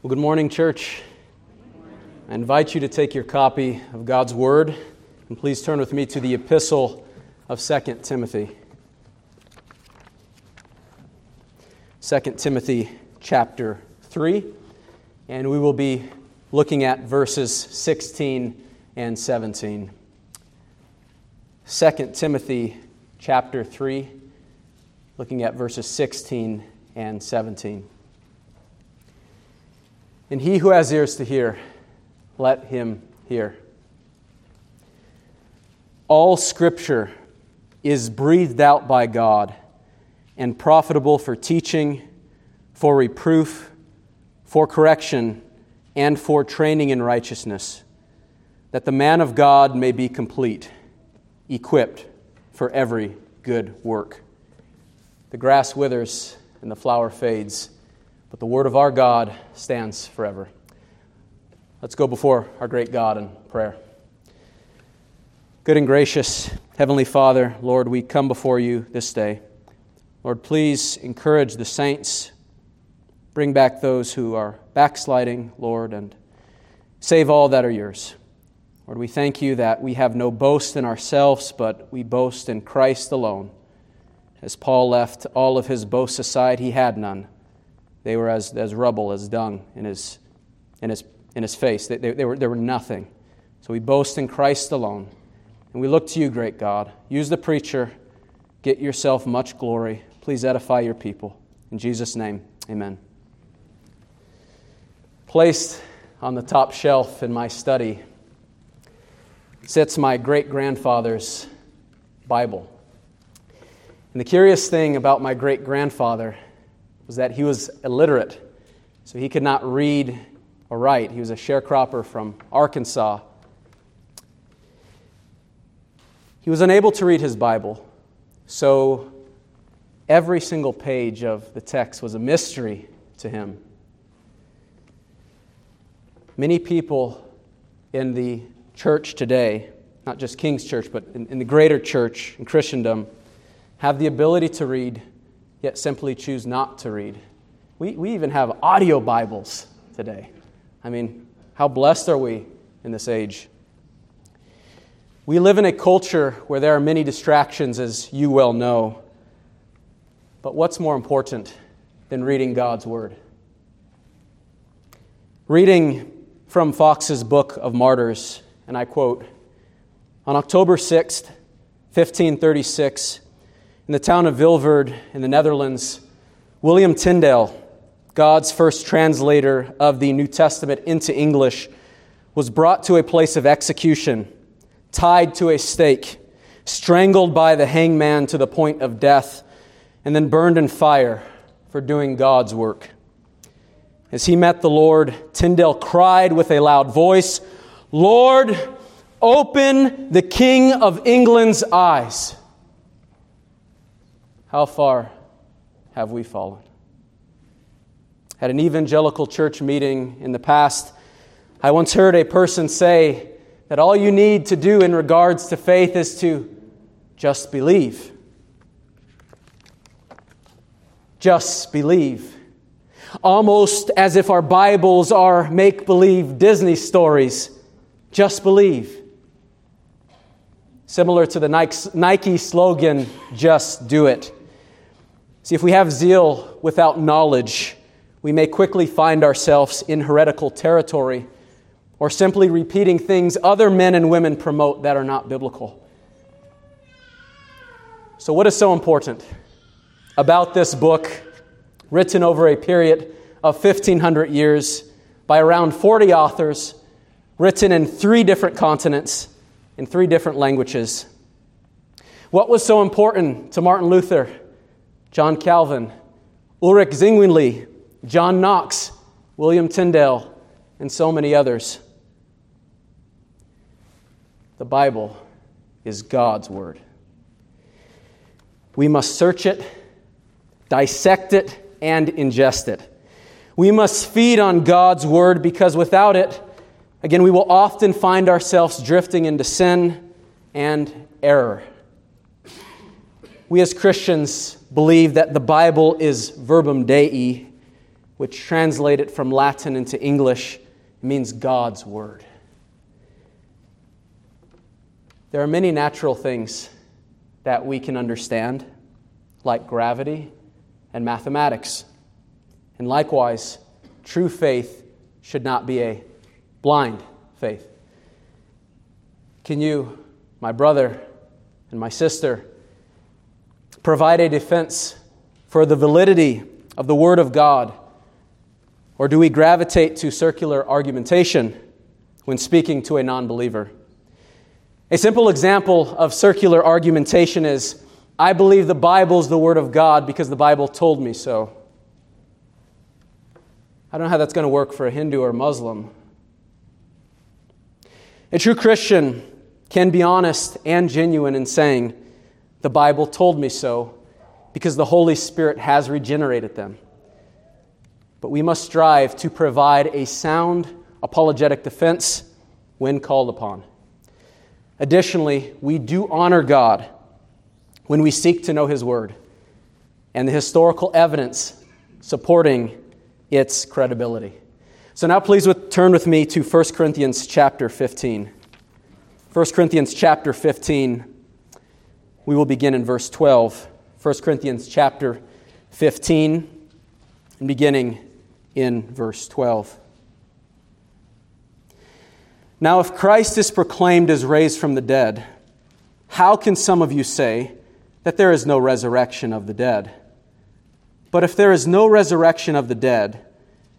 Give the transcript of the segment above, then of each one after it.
Well, good morning, church. I invite you to take your copy of God's Word and please turn with me to the epistle of 2 Timothy. 2 Timothy chapter 3, and we will be looking at verses 16 and 17. 2 Timothy chapter 3, looking at verses 16 and 17. And he who has ears to hear, let him hear. All scripture is breathed out by God and profitable for teaching, for reproof, for correction, and for training in righteousness, that the man of God may be complete, equipped for every good work. The grass withers and the flower fades but the word of our God stands forever. Let's go before our great God in prayer. Good and gracious Heavenly Father, Lord, we come before you this day. Lord, please encourage the saints, bring back those who are backsliding, Lord, and save all that are yours. Lord, we thank you that we have no boast in ourselves, but we boast in Christ alone. As Paul left all of his boasts aside, he had none. They were as, as rubble, as dung in his, in his, in his face. They, they, they, were, they were nothing. So we boast in Christ alone. And we look to you, great God. Use the preacher. Get yourself much glory. Please edify your people. In Jesus' name, amen. Placed on the top shelf in my study sits my great grandfather's Bible. And the curious thing about my great grandfather was that he was illiterate, so he could not read or write. He was a sharecropper from Arkansas. He was unable to read his Bible, so every single page of the text was a mystery to him. Many people in the church today, not just King's Church, but in, in the greater church in Christendom, have the ability to read yet simply choose not to read. We, we even have audio Bibles today. I mean, how blessed are we in this age? We live in a culture where there are many distractions, as you well know. But what's more important than reading God's Word? Reading from Fox's Book of Martyrs, and I quote On October 6th, 1536, in the town of Vilvoorde in the Netherlands, William Tyndale, God's first translator of the New Testament into English, was brought to a place of execution, tied to a stake, strangled by the hangman to the point of death, and then burned in fire for doing God's work. As he met the Lord, Tyndale cried with a loud voice, Lord, open the King of England's eyes. How far have we fallen? At an evangelical church meeting in the past, I once heard a person say that all you need to do in regards to faith is to just believe. Just believe. Almost as if our Bibles are make believe Disney stories. Just believe. Similar to the Nike slogan, just do it. See, if we have zeal without knowledge, we may quickly find ourselves in heretical territory or simply repeating things other men and women promote that are not biblical. So, what is so important about this book, written over a period of 1,500 years by around 40 authors, written in three different continents, in three different languages? What was so important to Martin Luther? John Calvin, Ulrich Zwingli, John Knox, William Tyndale, and so many others. The Bible is God's Word. We must search it, dissect it, and ingest it. We must feed on God's Word because without it, again, we will often find ourselves drifting into sin and error. We as Christians believe that the Bible is verbum Dei, which translated from Latin into English means God's Word. There are many natural things that we can understand, like gravity and mathematics. And likewise, true faith should not be a blind faith. Can you, my brother and my sister, provide a defense for the validity of the Word of God? Or do we gravitate to circular argumentation when speaking to a non believer? A simple example of circular argumentation is I believe the Bible is the Word of God because the Bible told me so. I don't know how that's going to work for a Hindu or Muslim. A true Christian can be honest and genuine in saying, The Bible told me so, because the Holy Spirit has regenerated them. But we must strive to provide a sound apologetic defense when called upon. Additionally, we do honor God when we seek to know His Word and the historical evidence supporting its credibility. So now please turn with me to 1 Corinthians chapter 15. 1 Corinthians chapter 15. We will begin in verse 12. 1 Corinthians chapter 15 and beginning in verse 12. Now, if Christ is proclaimed as raised from the dead, how can some of you say that there is no resurrection of the dead? But if there is no resurrection of the dead,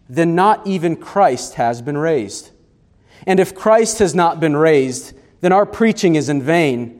then not even Christ has been raised. And if Christ has not been raised, then our preaching is in vain,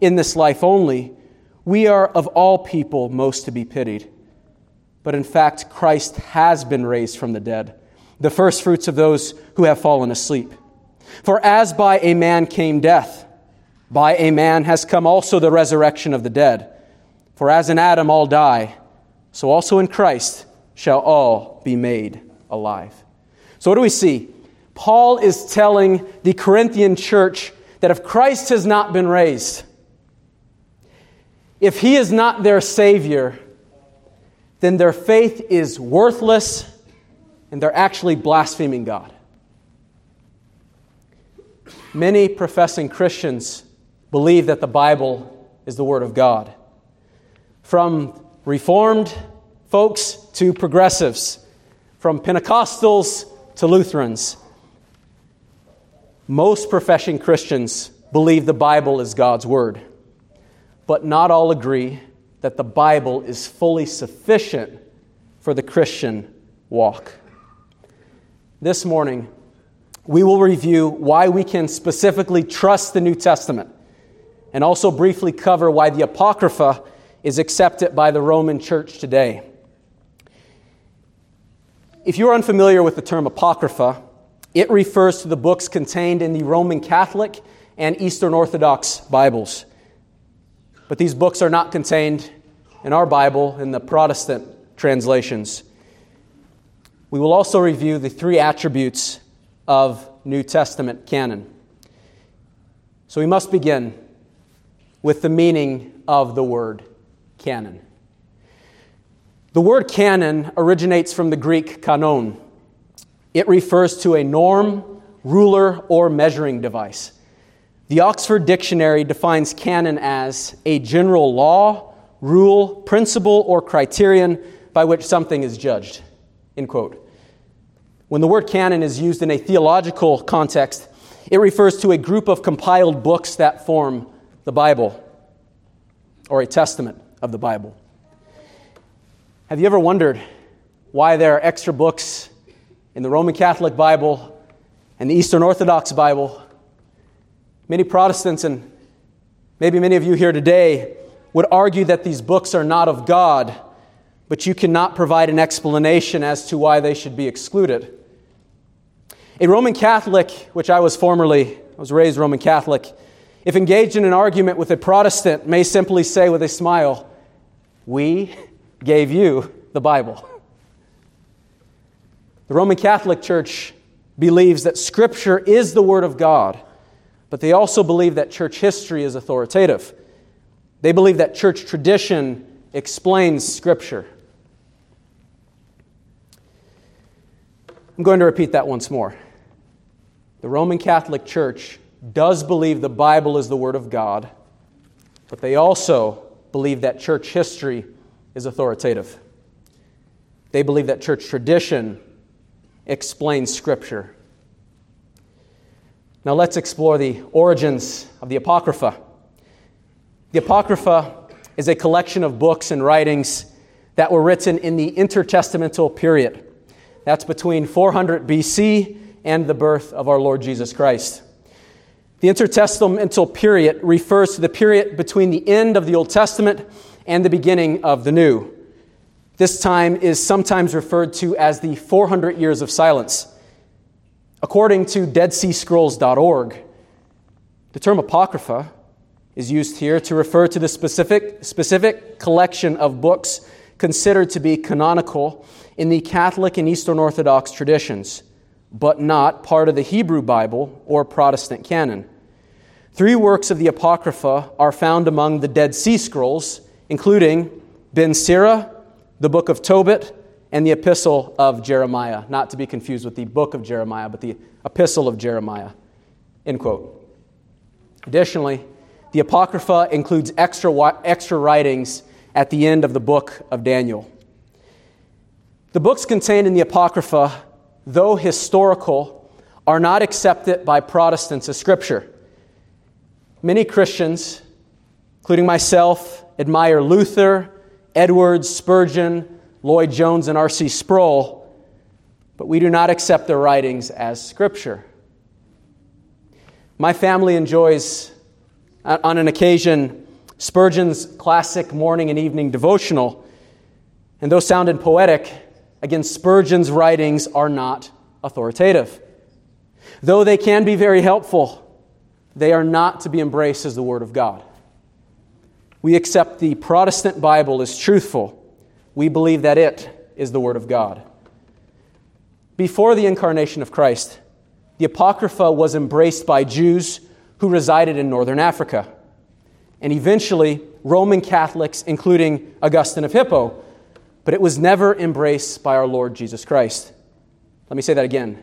in this life only, we are of all people most to be pitied. But in fact, Christ has been raised from the dead, the firstfruits of those who have fallen asleep. For as by a man came death, by a man has come also the resurrection of the dead. For as in Adam all die, so also in Christ shall all be made alive. So, what do we see? Paul is telling the Corinthian church that if Christ has not been raised, if he is not their Savior, then their faith is worthless and they're actually blaspheming God. Many professing Christians believe that the Bible is the Word of God. From Reformed folks to progressives, from Pentecostals to Lutherans. Most professing Christians believe the Bible is God's Word, but not all agree that the Bible is fully sufficient for the Christian walk. This morning, we will review why we can specifically trust the New Testament and also briefly cover why the Apocrypha is accepted by the Roman Church today. If you're unfamiliar with the term Apocrypha, it refers to the books contained in the Roman Catholic and Eastern Orthodox Bibles. But these books are not contained in our Bible in the Protestant translations. We will also review the three attributes of New Testament canon. So we must begin with the meaning of the word canon. The word canon originates from the Greek kanon. It refers to a norm, ruler, or measuring device. The Oxford Dictionary defines canon as a general law, rule, principle, or criterion by which something is judged. End quote. When the word canon is used in a theological context, it refers to a group of compiled books that form the Bible or a testament of the Bible. Have you ever wondered why there are extra books in the Roman Catholic Bible and the Eastern Orthodox Bible? Many Protestants, and maybe many of you here today, would argue that these books are not of God, but you cannot provide an explanation as to why they should be excluded. A Roman Catholic, which I was formerly, I was raised Roman Catholic, if engaged in an argument with a Protestant, may simply say with a smile, We gave you the Bible. The Roman Catholic Church believes that Scripture is the Word of God, but they also believe that church history is authoritative. They believe that church tradition explains Scripture. I'm going to repeat that once more. The Roman Catholic Church does believe the Bible is the Word of God, but they also believe that church history is authoritative. They believe that church tradition explains Scripture. Now let's explore the origins of the Apocrypha. The Apocrypha is a collection of books and writings that were written in the intertestamental period. That's between 400 BC and the birth of our Lord Jesus Christ. The intertestamental period refers to the period between the end of the Old Testament and the beginning of the New. This time is sometimes referred to as the 400 years of silence. According to DeadSeaScrolls.org, the term Apocrypha is used here to refer to the specific, specific collection of books considered to be canonical in the Catholic and Eastern Orthodox traditions but not part of the Hebrew Bible or Protestant canon. Three works of the Apocrypha are found among the Dead Sea Scrolls, including Ben Sira, the Book of Tobit, and the Epistle of Jeremiah, not to be confused with the Book of Jeremiah, but the Epistle of Jeremiah. End quote. Additionally, the Apocrypha includes extra, extra writings at the end of the book of Daniel. The books contained in the Apocrypha though historical, are not accepted by Protestants as Scripture. Many Christians, including myself, admire Luther, Edwards, Spurgeon, Lloyd Jones, and R.C. Sproul, but we do not accept their writings as Scripture. My family enjoys, uh, on an occasion, Spurgeon's classic morning and evening devotional, and though sounded poetic, Again, Spurgeon's writings are not authoritative. Though they can be very helpful, they are not to be embraced as the Word of God. We accept the Protestant Bible as truthful. We believe that it is the Word of God. Before the incarnation of Christ, the Apocrypha was embraced by Jews who resided in northern Africa. And eventually, Roman Catholics, including Augustine of Hippo, but it was never embraced by our Lord Jesus Christ. Let me say that again.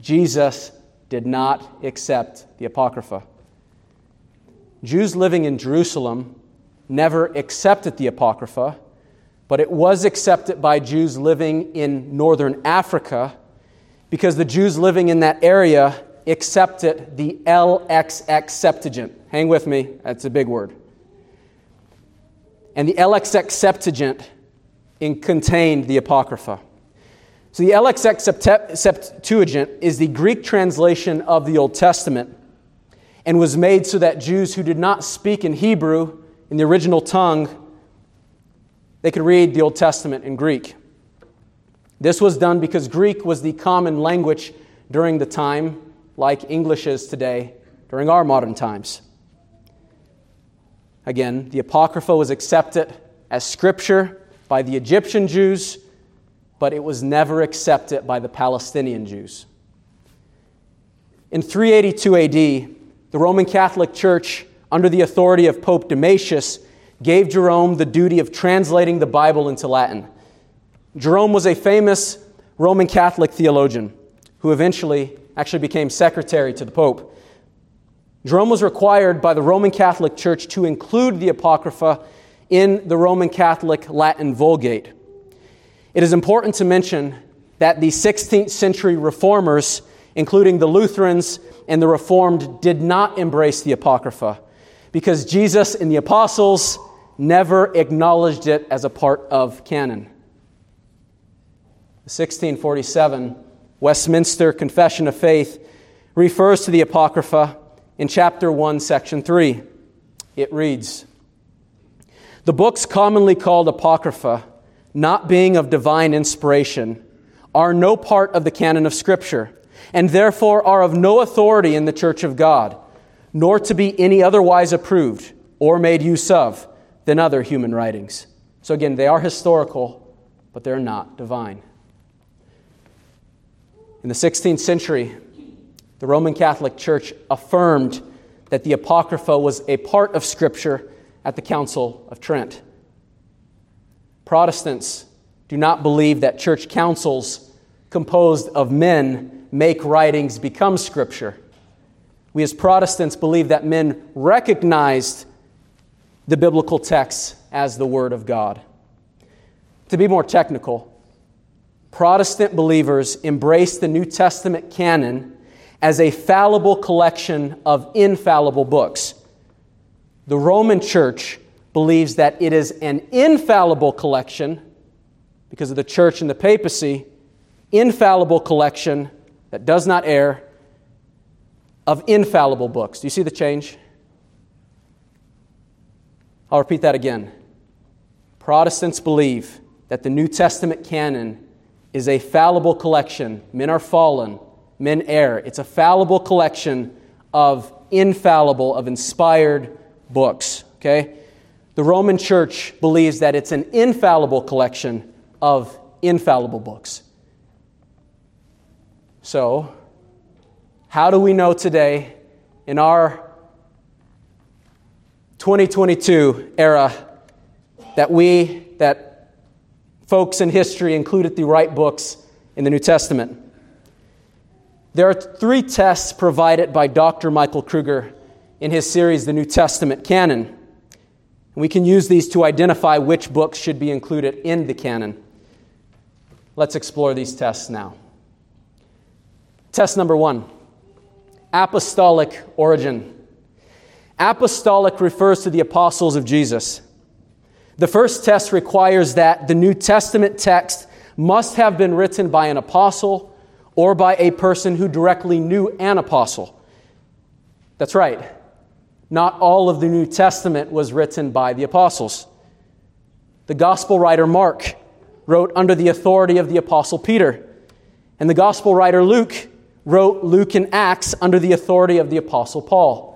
Jesus did not accept the Apocrypha. Jews living in Jerusalem never accepted the Apocrypha, but it was accepted by Jews living in northern Africa because the Jews living in that area accepted the LXX Septuagint. Hang with me, that's a big word. And the LXX Septuagint in, contained the Apocrypha. So the LXX Septuagint is the Greek translation of the Old Testament and was made so that Jews who did not speak in Hebrew, in the original tongue, they could read the Old Testament in Greek. This was done because Greek was the common language during the time, like English is today during our modern times. Again, the Apocrypha was accepted as scripture by the Egyptian Jews, but it was never accepted by the Palestinian Jews. In 382 AD, the Roman Catholic Church, under the authority of Pope Damasius, gave Jerome the duty of translating the Bible into Latin. Jerome was a famous Roman Catholic theologian who eventually actually became secretary to the Pope. Jerome was required by the Roman Catholic Church to include the Apocrypha in the Roman Catholic Latin Vulgate. It is important to mention that the 16th century reformers, including the Lutherans and the Reformed, did not embrace the Apocrypha because Jesus and the apostles never acknowledged it as a part of canon. The 1647 Westminster Confession of Faith refers to the Apocrypha in chapter 1, section 3. It reads, the books commonly called Apocrypha, not being of divine inspiration, are no part of the canon of Scripture, and therefore are of no authority in the church of God, nor to be any otherwise approved or made use of than other human writings. So again, they are historical, but they're not divine. In the 16th century, the Roman Catholic Church affirmed that the Apocrypha was a part of Scripture at the Council of Trent. Protestants do not believe that church councils composed of men make writings become Scripture. We as Protestants believe that men recognized the biblical texts as the Word of God. To be more technical, Protestant believers embrace the New Testament canon as a fallible collection of infallible books. The Roman Church believes that it is an infallible collection, because of the church and the papacy, infallible collection that does not err of infallible books. Do you see the change? I'll repeat that again. Protestants believe that the New Testament canon is a fallible collection. Men are fallen men err. It's a fallible collection of infallible, of inspired books. Okay? The Roman Church believes that it's an infallible collection of infallible books. So, how do we know today, in our 2022 era, that we, that folks in history included the right books in the New Testament? There are three tests provided by Dr. Michael Kruger in his series, The New Testament Canon. We can use these to identify which books should be included in the canon. Let's explore these tests now. Test number one Apostolic origin. Apostolic refers to the apostles of Jesus. The first test requires that the New Testament text must have been written by an apostle or by a person who directly knew an apostle. That's right. Not all of the New Testament was written by the apostles. The gospel writer Mark wrote under the authority of the apostle Peter, and the gospel writer Luke wrote Luke and Acts under the authority of the apostle Paul.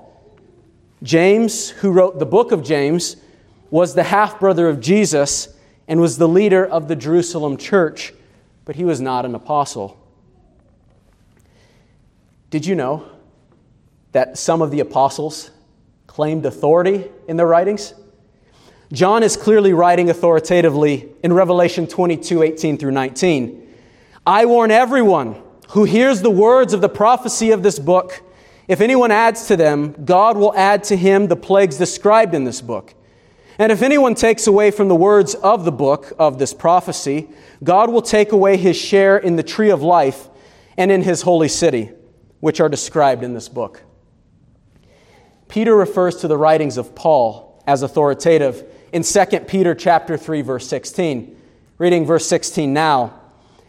James, who wrote the book of James, was the half brother of Jesus and was the leader of the Jerusalem church, but he was not an apostle. Did you know that some of the apostles claimed authority in their writings? John is clearly writing authoritatively in Revelation 22 18 through 19. I warn everyone who hears the words of the prophecy of this book. If anyone adds to them, God will add to him the plagues described in this book. And if anyone takes away from the words of the book of this prophecy, God will take away his share in the tree of life and in his holy city which are described in this book. Peter refers to the writings of Paul as authoritative in 2 Peter chapter 3 verse 16. Reading verse 16 now,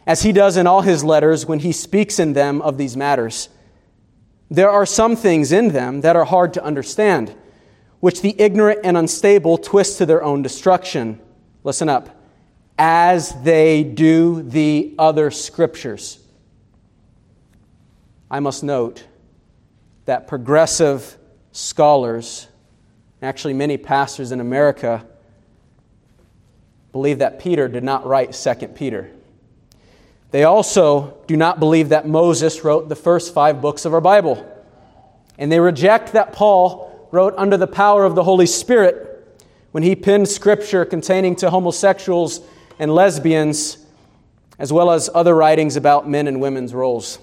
as he does in all his letters when he speaks in them of these matters. There are some things in them that are hard to understand, which the ignorant and unstable twist to their own destruction. Listen up. As they do the other scriptures. I must note that progressive scholars, actually many pastors in America, believe that Peter did not write 2 Peter. They also do not believe that Moses wrote the first five books of our Bible. And they reject that Paul wrote under the power of the Holy Spirit when he penned scripture containing to homosexuals and lesbians, as well as other writings about men and women's roles.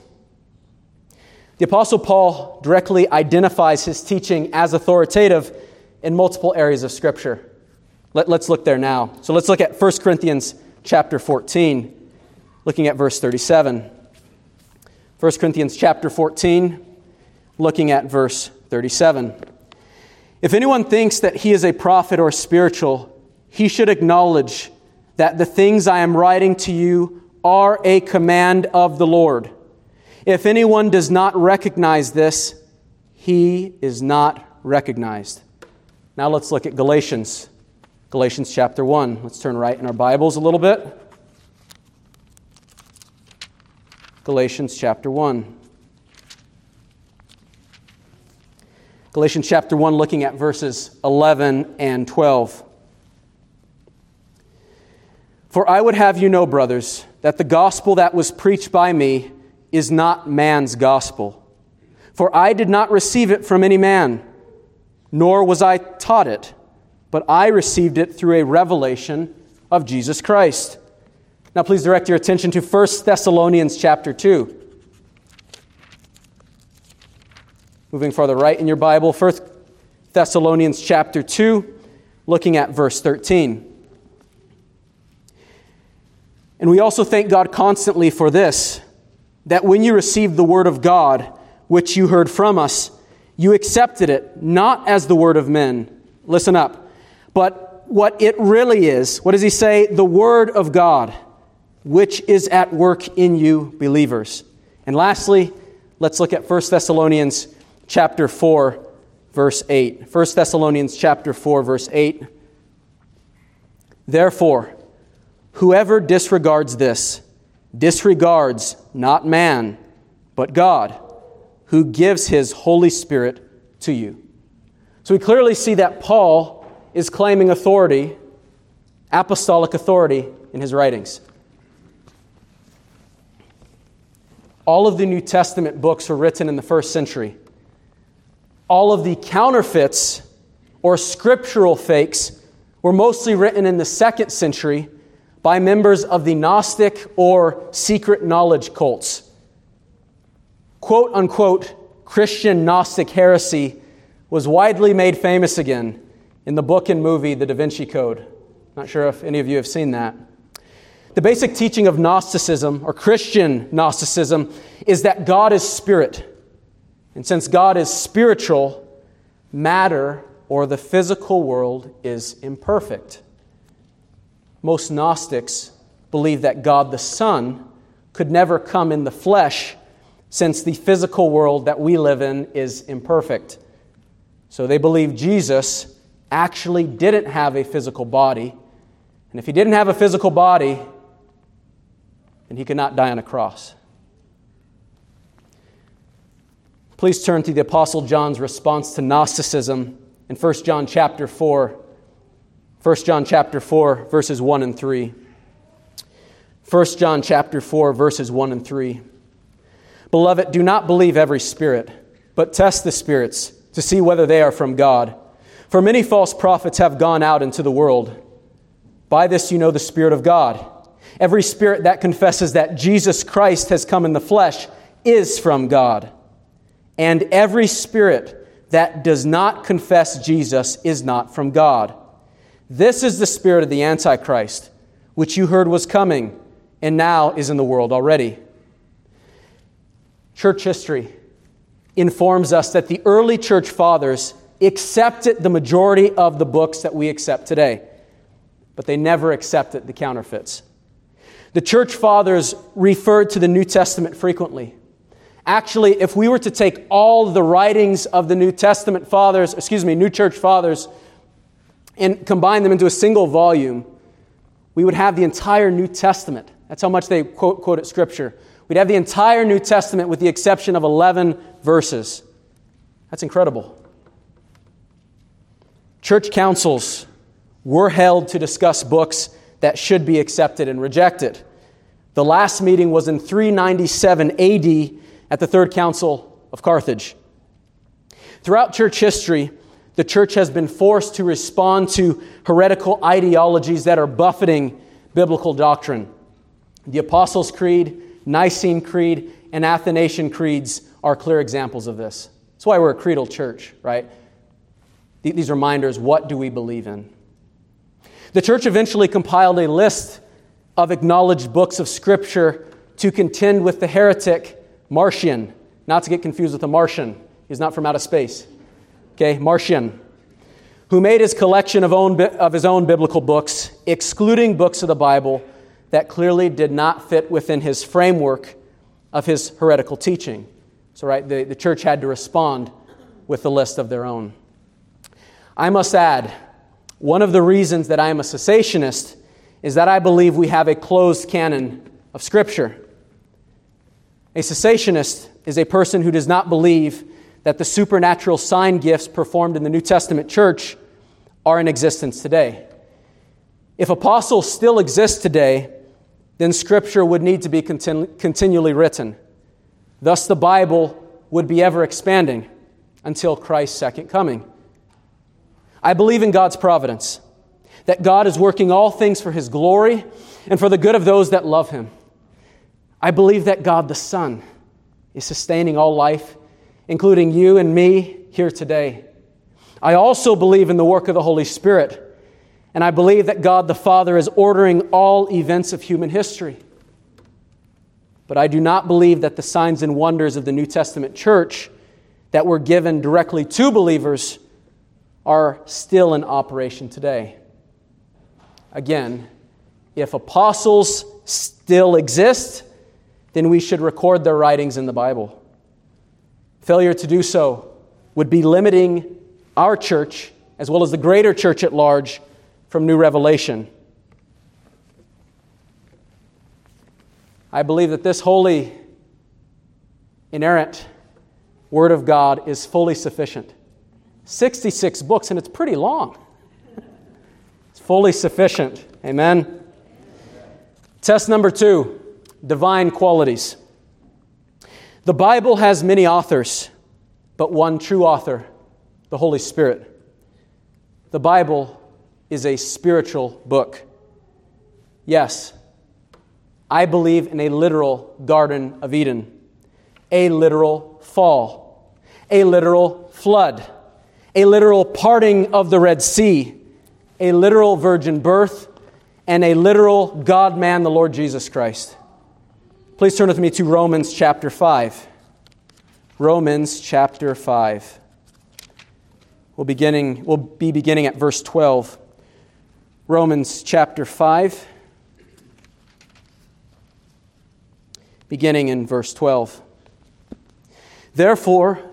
The Apostle Paul directly identifies his teaching as authoritative in multiple areas of Scripture. Let, us look there now. So let's look at 1 Corinthians chapter 14, looking at verse 37. 1 Corinthians chapter 14, looking at verse 37. If anyone thinks that he is a prophet or spiritual, he should acknowledge that the things I am writing to you are a command of the Lord. If anyone does not recognize this, he is not recognized. Now let's look at Galatians Galatians chapter 1. Let's turn right in our Bibles a little bit. Galatians chapter 1. Galatians chapter 1, looking at verses 11 and 12. For I would have you know, brothers, that the gospel that was preached by me is not man's gospel. For I did not receive it from any man, nor was I taught it, but I received it through a revelation of Jesus Christ. Now please direct your attention to 1 Thessalonians chapter 2. Moving farther right in your Bible, 1 Thessalonians chapter 2, looking at verse 13. And we also thank God constantly for this that when you received the word of God, which you heard from us, you accepted it not as the word of men. Listen up. But what it really is, what does he say? The word of God, which is at work in you believers. And lastly, let's look at 1 Thessalonians chapter 4 verse 8. 1 Thessalonians chapter 4 verse 8. Therefore, whoever disregards this disregards not man, but God, who gives his Holy Spirit to you. So we clearly see that Paul is claiming authority, apostolic authority, in his writings. All of the New Testament books were written in the first century all of the counterfeits or scriptural fakes were mostly written in the second century by members of the Gnostic or secret knowledge cults. Quote unquote, Christian Gnostic heresy was widely made famous again in the book and movie The Da Vinci Code. Not sure if any of you have seen that. The basic teaching of Gnosticism, or Christian Gnosticism, is that God is spirit and since God is spiritual, matter or the physical world is imperfect. Most Gnostics believe that God the Son could never come in the flesh since the physical world that we live in is imperfect. So they believe Jesus actually didn't have a physical body. And if he didn't have a physical body, then he could not die on a cross. Please turn to the Apostle John's response to Gnosticism in 1 John chapter 4. 1 John chapter 4, verses 1 and 3. 1 John chapter 4, verses 1 and 3. Beloved, do not believe every spirit, but test the spirits to see whether they are from God. For many false prophets have gone out into the world. By this you know the Spirit of God. Every spirit that confesses that Jesus Christ has come in the flesh is from God and every spirit that does not confess Jesus is not from God. This is the spirit of the Antichrist, which you heard was coming and now is in the world already. Church history informs us that the early church fathers accepted the majority of the books that we accept today, but they never accepted the counterfeits. The church fathers referred to the New Testament frequently. Actually, if we were to take all the writings of the New Testament fathers, excuse me, New Church fathers, and combine them into a single volume, we would have the entire New Testament. That's how much they quote, Scripture. We'd have the entire New Testament with the exception of 11 verses. That's incredible. Church councils were held to discuss books that should be accepted and rejected. The last meeting was in 397 AD at the Third Council of Carthage. Throughout church history, the church has been forced to respond to heretical ideologies that are buffeting biblical doctrine. The Apostles' Creed, Nicene Creed, and Athanasian creeds are clear examples of this. That's why we're a creedal church, right? These reminders what do we believe in? The church eventually compiled a list of acknowledged books of Scripture to contend with the heretic Marcion, not to get confused with a Martian. He's not from outer space. Okay, Marcion, who made his collection of, own, of his own biblical books, excluding books of the Bible that clearly did not fit within his framework of his heretical teaching. So, right, the, the church had to respond with a list of their own. I must add, One of the reasons that I am a cessationist is that I believe we have a closed canon of Scripture. A cessationist is a person who does not believe that the supernatural sign gifts performed in the New Testament church are in existence today. If apostles still exist today, then Scripture would need to be continu- continually written. Thus, the Bible would be ever expanding until Christ's second coming. I believe in God's providence, that God is working all things for His glory and for the good of those that love Him. I believe that God the Son is sustaining all life, including you and me here today. I also believe in the work of the Holy Spirit and I believe that God the Father is ordering all events of human history. But I do not believe that the signs and wonders of the New Testament church that were given directly to believers are still in operation today. Again, if apostles still exist, then we should record their writings in the Bible. Failure to do so would be limiting our church, as well as the greater church at large, from new revelation. I believe that this holy, inerrant Word of God is fully sufficient. 66 books, and it's pretty long. It's fully sufficient. Amen. Test number two divine qualities. The Bible has many authors, but one true author, the Holy Spirit. The Bible is a spiritual book. Yes, I believe in a literal Garden of Eden, a literal fall, a literal flood, a literal parting of the Red Sea, a literal virgin birth, and a literal God man, the Lord Jesus Christ. Please turn with me to Romans chapter 5. Romans chapter 5. We'll, beginning, we'll be beginning at verse 12. Romans chapter 5, beginning in verse 12. Therefore,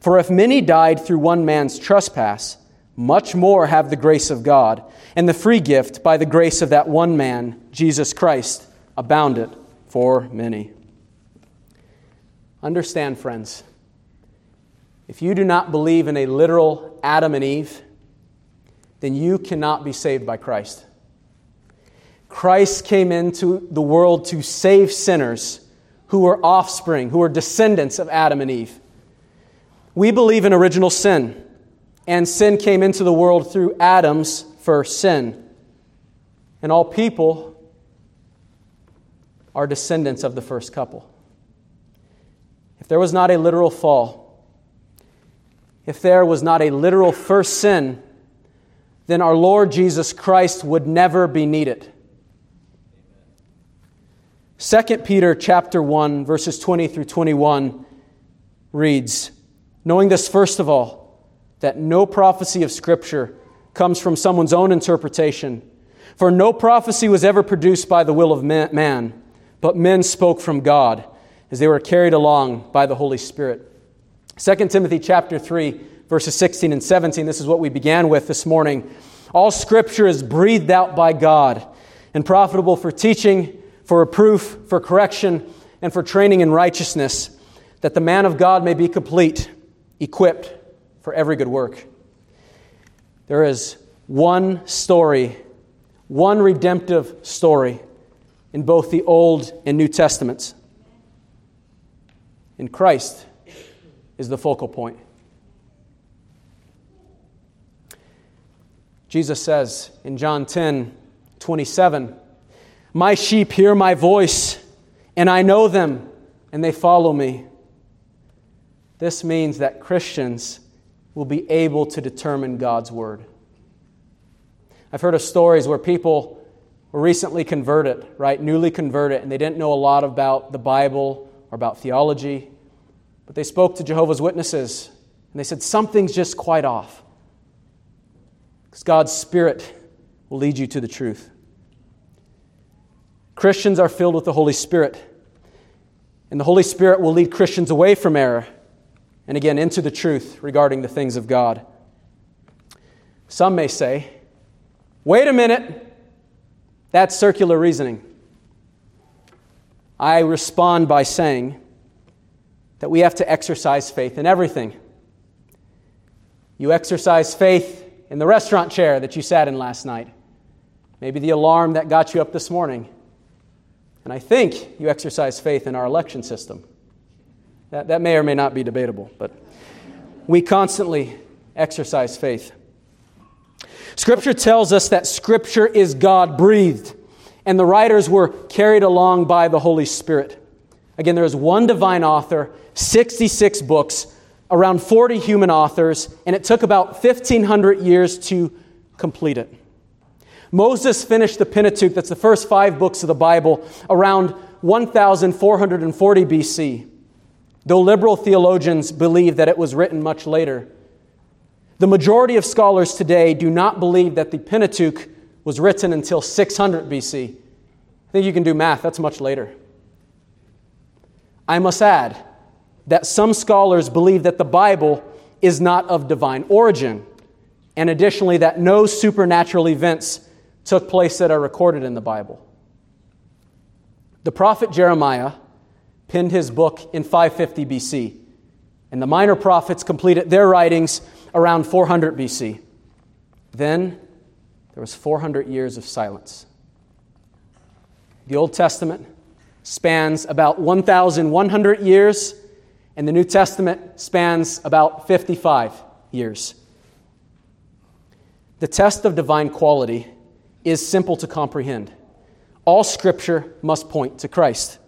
For if many died through one man's trespass, much more have the grace of God and the free gift by the grace of that one man, Jesus Christ, abounded for many. Understand, friends, if you do not believe in a literal Adam and Eve, then you cannot be saved by Christ. Christ came into the world to save sinners who were offspring, who were descendants of Adam and Eve. We believe in original sin, and sin came into the world through Adam's first sin. And all people are descendants of the first couple. If there was not a literal fall, if there was not a literal first sin, then our Lord Jesus Christ would never be needed. 2 Peter chapter 1 verses 20 through 21 reads, knowing this first of all, that no prophecy of scripture comes from someone's own interpretation, for no prophecy was ever produced by the will of man, but men spoke from God as they were carried along by the Holy Spirit. 2 Timothy chapter 3 verses 16 and 17. This is what we began with this morning. All scripture is breathed out by God and profitable for teaching, for reproof, for correction, and for training in righteousness, that the man of God may be complete, equipped for every good work. There is one story, one redemptive story in both the Old and New Testaments. And Christ is the focal point. Jesus says in John 10 27, My sheep hear my voice, and I know them, and they follow me. This means that Christians will be able to determine God's word. I've heard of stories where people were recently converted, right? Newly converted, and they didn't know a lot about the Bible or about theology. But they spoke to Jehovah's Witnesses and they said, Something's just quite off. Because God's Spirit will lead you to the truth. Christians are filled with the Holy Spirit. And the Holy Spirit will lead Christians away from error and again into the truth regarding the things of God. Some may say, wait a minute, that's circular reasoning. I respond by saying that we have to exercise faith in everything. You exercise faith in the restaurant chair that you sat in last night, maybe the alarm that got you up this morning. And I think you exercise faith in our election system. That, that may or may not be debatable, but we constantly exercise faith. Scripture tells us that Scripture is God breathed, and the writers were carried along by the Holy Spirit. Again, there is one divine author, 66 books, around 40 human authors, and it took about 1,500 years to complete it. Moses finished the Pentateuch, that's the first five books of the Bible, around 1440 BC, though liberal theologians believe that it was written much later. The majority of scholars today do not believe that the Pentateuch was written until 600 BC. I think you can do math, that's much later. I must add that some scholars believe that the Bible is not of divine origin, and additionally, that no supernatural events took place that are recorded in the Bible. The prophet Jeremiah penned his book in 550 BC, and the minor prophets completed their writings around 400 BC. Then there was 400 years of silence. The Old Testament spans about 1,100 years, and the New Testament spans about 55 years. The test of divine quality is simple to comprehend. All Scripture must point to Christ.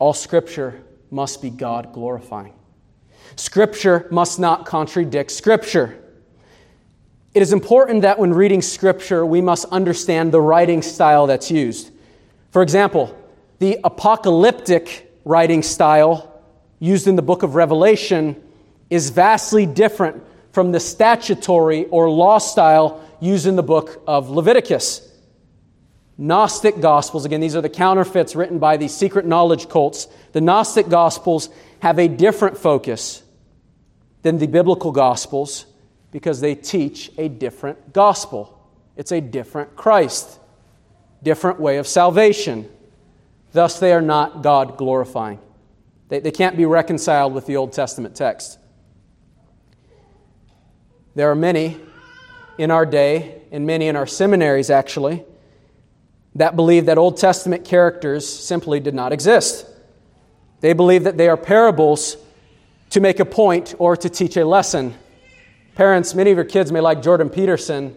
All Scripture must be God glorifying. Scripture must not contradict Scripture. It is important that when reading Scripture, we must understand the writing style that's used. For example, the apocalyptic writing style used in the book of Revelation is vastly different from the statutory or law style used in the book of Leviticus. Gnostic Gospels, again, these are the counterfeits written by these secret knowledge cults. The Gnostic Gospels have a different focus than the biblical Gospels because they teach a different gospel. It's a different Christ, different way of salvation. Thus, they are not God glorifying. They, they can't be reconciled with the Old Testament text. There are many in our day, and many in our seminaries actually, that believe that Old Testament characters simply did not exist. They believe that they are parables to make a point or to teach a lesson. Parents, many of your kids may like Jordan Peterson,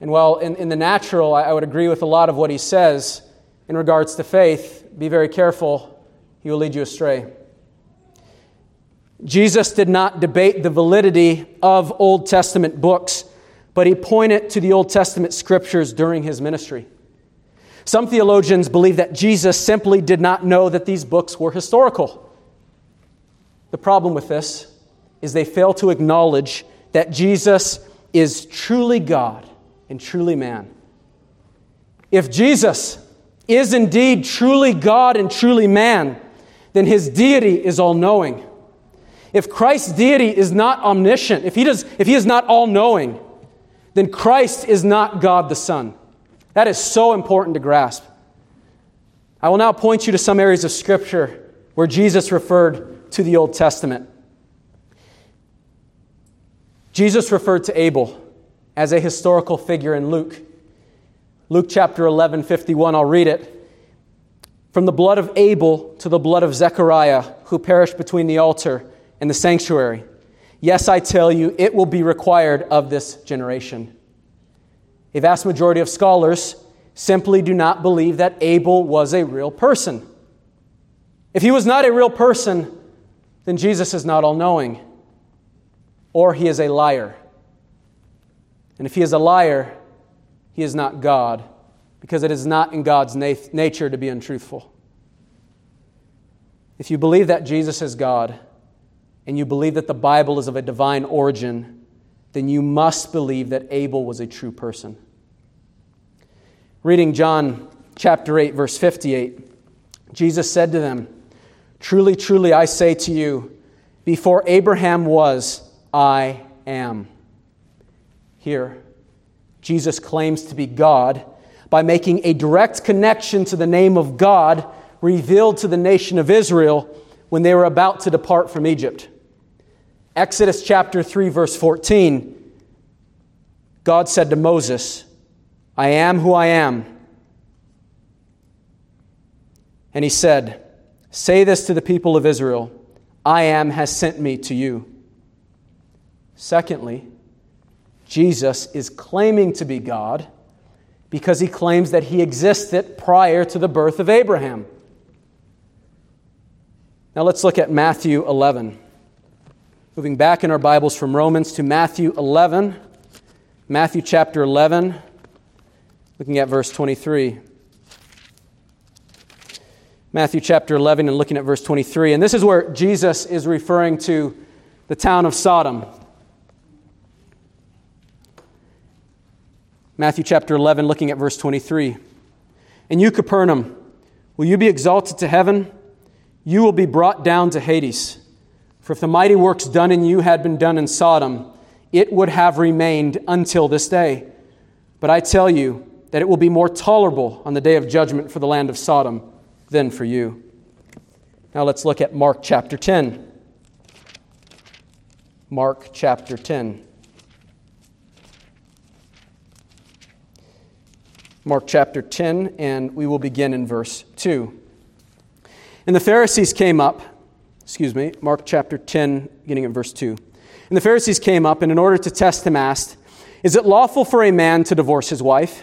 and while in, in the natural, I, I would agree with a lot of what he says in regards to faith, be very careful, he will lead you astray. Jesus did not debate the validity of Old Testament books but he pointed to the Old Testament scriptures during his ministry. Some theologians believe that Jesus simply did not know that these books were historical. The problem with this is they fail to acknowledge that Jesus is truly God and truly man. If Jesus is indeed truly God and truly man, then his deity is all knowing. If Christ's deity is not omniscient, if he, does, if he is not all knowing, then Christ is not God the Son. That is so important to grasp. I will now point you to some areas of Scripture where Jesus referred to the Old Testament. Jesus referred to Abel as a historical figure in Luke. Luke chapter 11, 51, I'll read it. From the blood of Abel to the blood of Zechariah, who perished between the altar and the sanctuary. Yes, I tell you, it will be required of this generation. A vast majority of scholars simply do not believe that Abel was a real person. If he was not a real person, then Jesus is not all knowing, or he is a liar. And if he is a liar, he is not God, because it is not in God's nat- nature to be untruthful. If you believe that Jesus is God, and you believe that the Bible is of a divine origin, then you must believe that Abel was a true person. Reading John chapter 8, verse 58, Jesus said to them, Truly, truly, I say to you, before Abraham was, I am. Here, Jesus claims to be God by making a direct connection to the name of God revealed to the nation of Israel when they were about to depart from Egypt. Exodus chapter 3, verse 14, God said to Moses, I am who I am. And he said, Say this to the people of Israel I am has sent me to you. Secondly, Jesus is claiming to be God because he claims that he existed prior to the birth of Abraham. Now let's look at Matthew 11. Moving back in our Bibles from Romans to Matthew 11. Matthew chapter 11, looking at verse 23. Matthew chapter 11 and looking at verse 23. And this is where Jesus is referring to the town of Sodom. Matthew chapter 11, looking at verse 23. And you, Capernaum, will you be exalted to heaven? You will be brought down to Hades. For if the mighty works done in you had been done in Sodom, it would have remained until this day. But I tell you that it will be more tolerable on the day of judgment for the land of Sodom than for you. Now let's look at Mark chapter 10. Mark chapter 10. Mark chapter 10, and we will begin in verse 2. And the Pharisees came up excuse me, Mark chapter 10, beginning at verse 2. And the Pharisees came up, and in order to test him, asked, Is it lawful for a man to divorce his wife?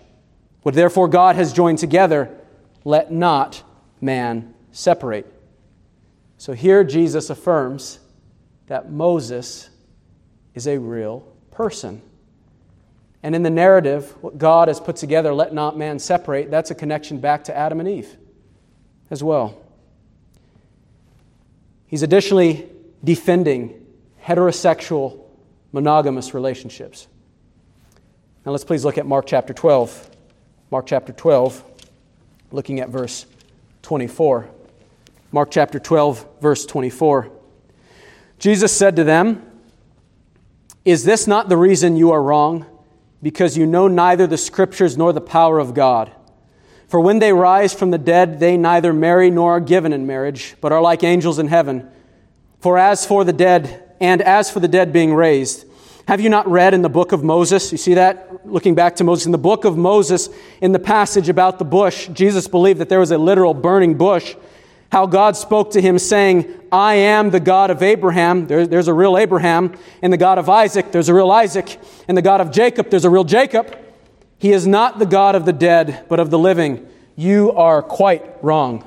What therefore God has joined together, let not man separate. So here Jesus affirms that Moses is a real person. And in the narrative, what God has put together, let not man separate, that's a connection back to Adam and Eve as well. He's additionally defending heterosexual monogamous relationships. Now let's please look at Mark chapter 12. Mark chapter 12, looking at verse 24. Mark chapter 12, verse 24. Jesus said to them, Is this not the reason you are wrong? Because you know neither the scriptures nor the power of God. For when they rise from the dead, they neither marry nor are given in marriage, but are like angels in heaven. For as for the dead, and as for the dead being raised, have you not read in the book of Moses? You see that? Looking back to Moses. In the book of Moses, in the passage about the bush, Jesus believed that there was a literal burning bush. How God spoke to him, saying, I am the God of Abraham. There, there's a real Abraham. And the God of Isaac, there's a real Isaac. And the God of Jacob, there's a real Jacob. He is not the God of the dead, but of the living. You are quite wrong.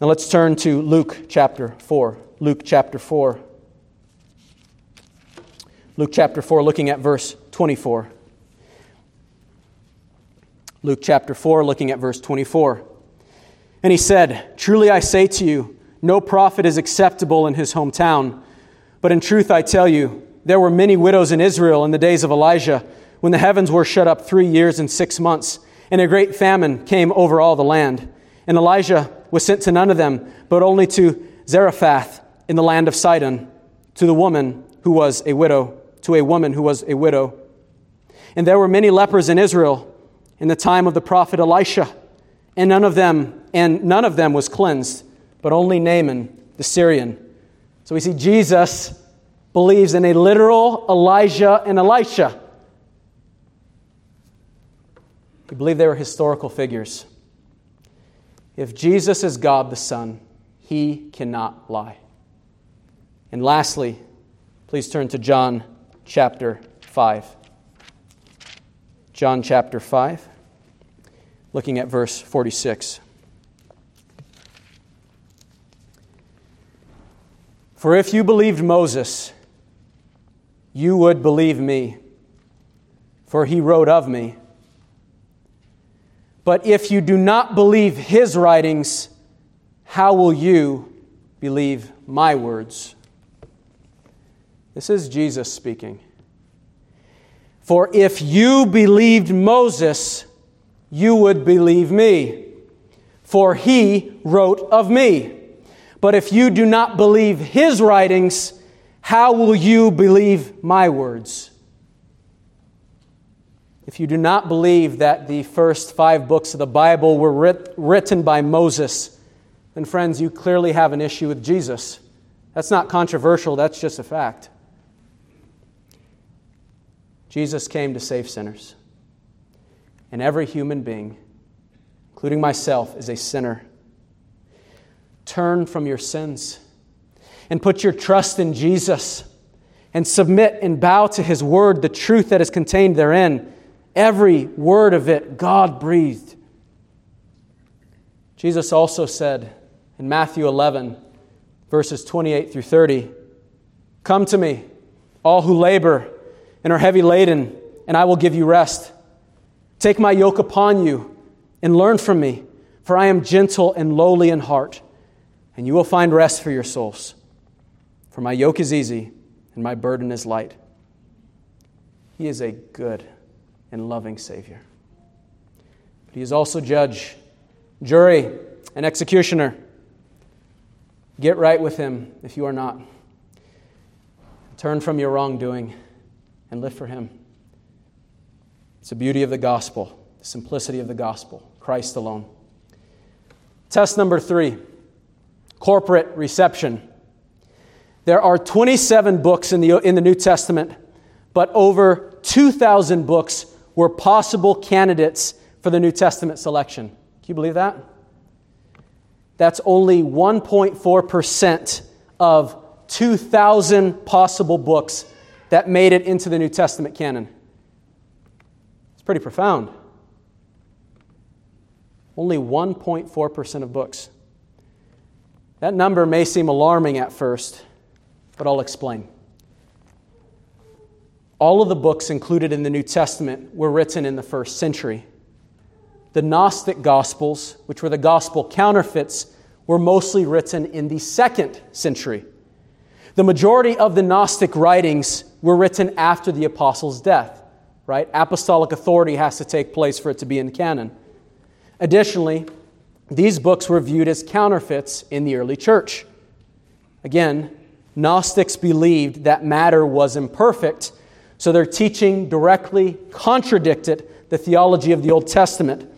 Now let's turn to Luke chapter 4. Luke chapter 4. Luke chapter 4, looking at verse 24. Luke chapter 4, looking at verse 24. And he said, Truly I say to you, no prophet is acceptable in his hometown. But in truth I tell you, there were many widows in Israel in the days of Elijah, when the heavens were shut up three years and six months, and a great famine came over all the land. And Elijah was sent to none of them, but only to Zarephath in the land of Sidon, to the woman who was a widow, to a woman who was a widow. And there were many lepers in Israel in the time of the prophet Elisha, and none of them, and none of them was cleansed, but only Naaman the Syrian. So we see Jesus believes in a literal Elijah and Elisha. We believe they were historical figures. If Jesus is God the Son, he cannot lie. And lastly, please turn to John chapter 5. John chapter 5, looking at verse 46. For if you believed Moses, you would believe me, for he wrote of me. But if you do not believe his writings, how will you believe my words? This is Jesus speaking. For if you believed Moses, you would believe me, for he wrote of me. But if you do not believe his writings, how will you believe my words? If you do not believe that the first five books of the Bible were writ- written by Moses, then, friends, you clearly have an issue with Jesus. That's not controversial, that's just a fact. Jesus came to save sinners. And every human being, including myself, is a sinner. Turn from your sins and put your trust in Jesus and submit and bow to his word, the truth that is contained therein. Every word of it, God breathed. Jesus also said in Matthew 11, verses 28 through 30, Come to me, all who labor and are heavy laden, and I will give you rest. Take my yoke upon you and learn from me, for I am gentle and lowly in heart, and you will find rest for your souls. For my yoke is easy and my burden is light. He is a good and loving Savior. But He is also judge, jury, and executioner. Get right with Him if you are not. Turn from your wrongdoing and live for Him. It's the beauty of the gospel, the simplicity of the gospel, Christ alone. Test number three corporate reception. There are 27 books in the, in the New Testament, but over 2,000 books were possible candidates for the New Testament selection. Can you believe that? That's only 1.4% of 2,000 possible books that made it into the New Testament canon. It's pretty profound. Only 1.4% of books. That number may seem alarming at first, but I'll explain. All of the books included in the New Testament were written in the first century. The Gnostic Gospels, which were the gospel counterfeits, were mostly written in the second century. The majority of the Gnostic writings were written after the apostles' death, right? Apostolic authority has to take place for it to be in canon. Additionally, these books were viewed as counterfeits in the early church. Again, Gnostics believed that matter was imperfect, so their teaching directly contradicted the theology of the Old Testament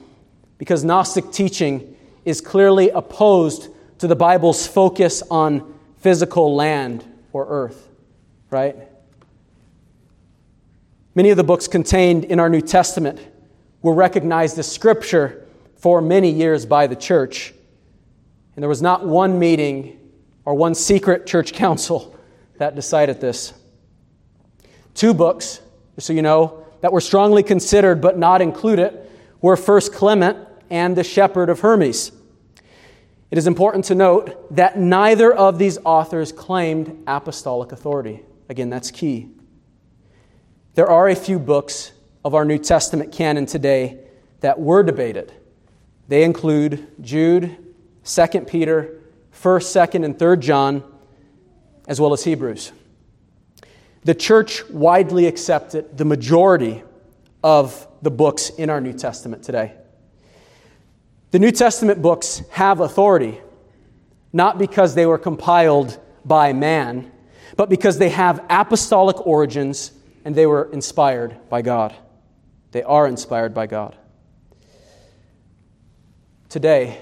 because Gnostic teaching is clearly opposed to the Bible's focus on physical land or earth, right? Many of the books contained in our New Testament were recognized as scripture for many years by the church. And there was not one meeting or one secret church council that decided this. Two books, just so you know, that were strongly considered but not included were First Clement and The Shepherd of Hermas. It is important to note that neither of these authors claimed apostolic authority. Again, that's key. There are a few books of our New Testament canon today that were debated. They include Jude, 2 Peter, 1st, 2nd, and 3rd John, as well as Hebrews. The church widely accepted the majority of the books in our New Testament today. The New Testament books have authority, not because they were compiled by man, but because they have apostolic origins and they were inspired by God. They are inspired by God. Today,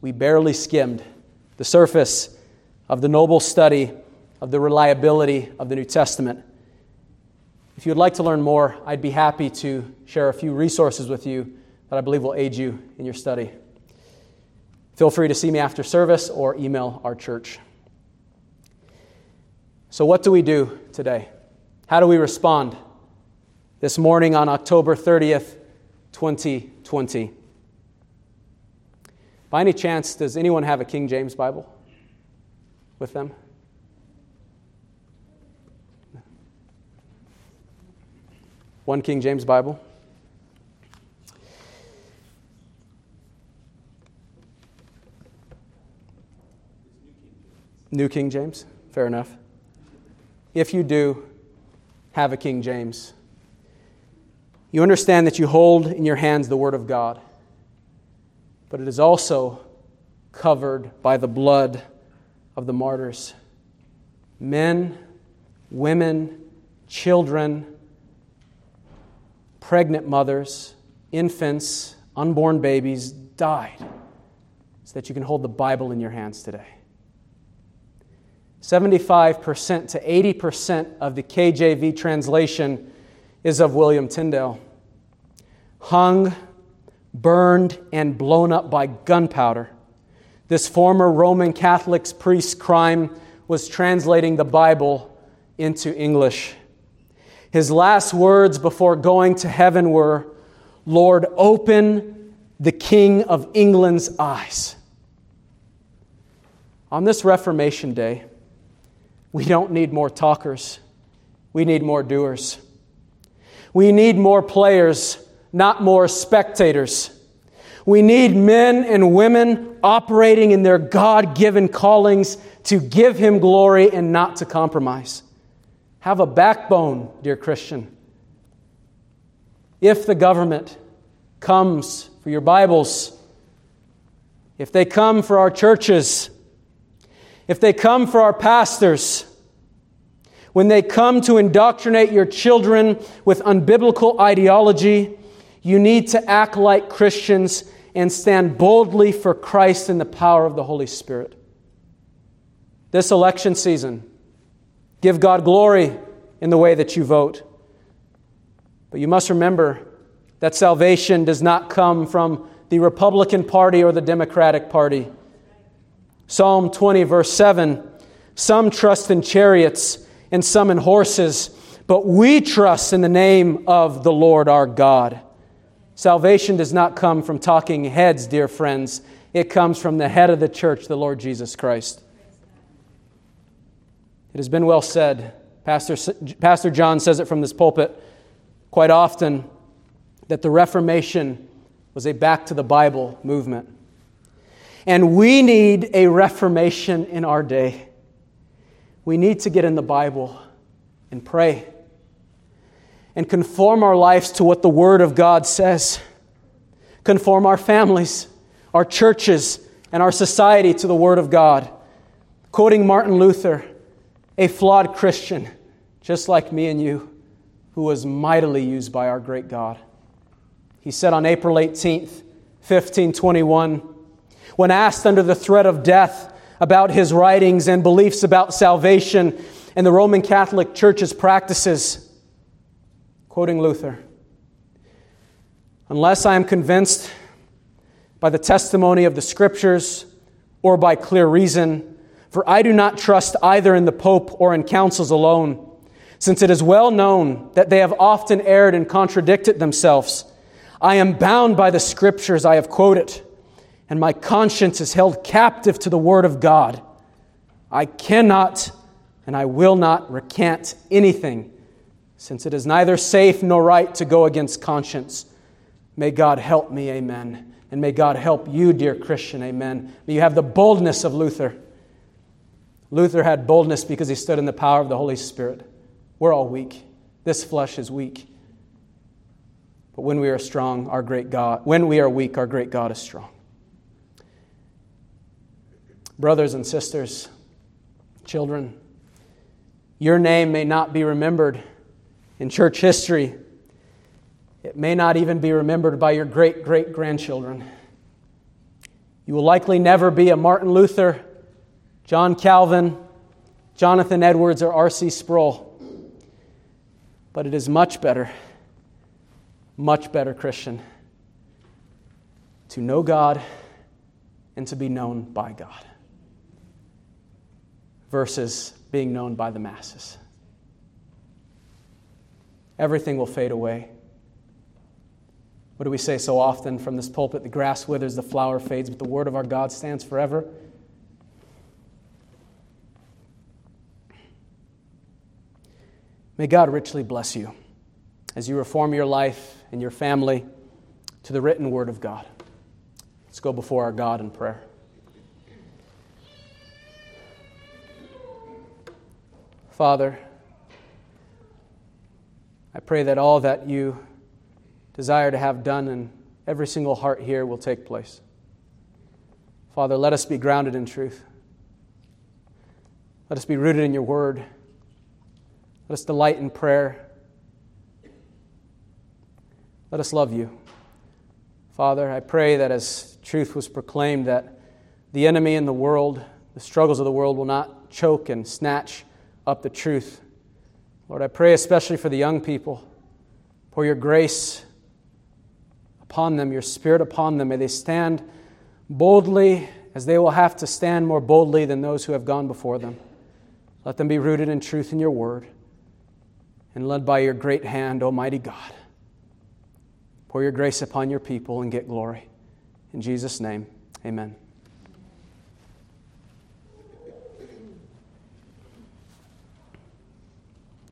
we barely skimmed the surface of the noble study of the reliability of the New Testament. If you would like to learn more, I'd be happy to share a few resources with you that I believe will aid you in your study. Feel free to see me after service or email our church. So, what do we do today? How do we respond this morning on October 30th, 2020? By any chance, does anyone have a King James Bible with them? One King James Bible? New King James? Fair enough. If you do have a King James, you understand that you hold in your hands the Word of God, but it is also covered by the blood of the martyrs. Men, women, children, pregnant mothers, infants, unborn babies died so that you can hold the Bible in your hands today. 75% to 80% of the KJV translation is of William Tyndale. Hung, burned, and blown up by gunpowder. This former Roman Catholic priest's crime was translating the Bible into English. His last words before going to heaven were, Lord, open the King of England's eyes. On this Reformation Day, we don't need more talkers, we need more doers. We need more players, not more spectators. We need men and women operating in their God given callings to give Him glory and not to compromise. Have a backbone, dear Christian. If the government comes for your Bibles, if they come for our churches, if they come for our pastors, when they come to indoctrinate your children with unbiblical ideology, you need to act like Christians and stand boldly for Christ in the power of the Holy Spirit. This election season, give God glory in the way that you vote. But you must remember that salvation does not come from the Republican Party or the Democratic Party. Psalm 20, verse 7 Some trust in chariots and some in horses, but we trust in the name of the Lord our God. Salvation does not come from talking heads, dear friends. It comes from the head of the church, the Lord Jesus Christ. It has been well said. Pastor, Pastor John says it from this pulpit quite often that the Reformation was a back to the Bible movement. And we need a reformation in our day. We need to get in the Bible and pray and conform our lives to what the Word of God says. Conform our families, our churches, and our society to the Word of God. Quoting Martin Luther, a flawed Christian, just like me and you, who was mightily used by our great God. He said on April 18th, 1521, when asked under the threat of death about his writings and beliefs about salvation and the Roman Catholic Church's practices, quoting Luther, unless I am convinced by the testimony of the Scriptures or by clear reason, for I do not trust either in the Pope or in councils alone, since it is well known that they have often erred and contradicted themselves. I am bound by the Scriptures I have quoted and my conscience is held captive to the Word of God. I cannot and I will not recant anything, since it is neither safe nor right to go against conscience. May God help me, amen. And may God help you, dear Christian, amen. May you have the boldness of Luther. Luther had boldness because he stood in the power of the Holy Spirit. We're all weak. This flesh is weak. But when we are strong, our great God, when we are weak, our great God is strong. Brothers and sisters, children, your name may not be remembered in church history. It may not even be remembered by your great great grandchildren. You will likely never be a Martin Luther, John Calvin, Jonathan Edwards, or R.C. Sproul. But it is much better, much better, Christian, to know God and to be known by God versus being known by the masses. Everything will fade away. What do we say so often from this pulpit? The grass withers, the flower fades, but the word of our God stands forever. May God richly bless you as you reform your life and your family to the written word of God. Let's go before our God in prayer. Father, I pray that all that you desire to have done in every single heart here will take place. Father, let us be grounded in truth. Let us be rooted in your word. Let us delight in prayer. Let us love you. Father, I pray that as truth was proclaimed, that the enemy in the world, the struggles of the world, will not choke and snatch up the truth. Lord, I pray especially for the young people. Pour your grace upon them, your spirit upon them. May they stand boldly, as they will have to stand more boldly than those who have gone before them. Let them be rooted in truth in your word and led by your great hand, Almighty God. Pour your grace upon your people and get glory. In Jesus' name, amen.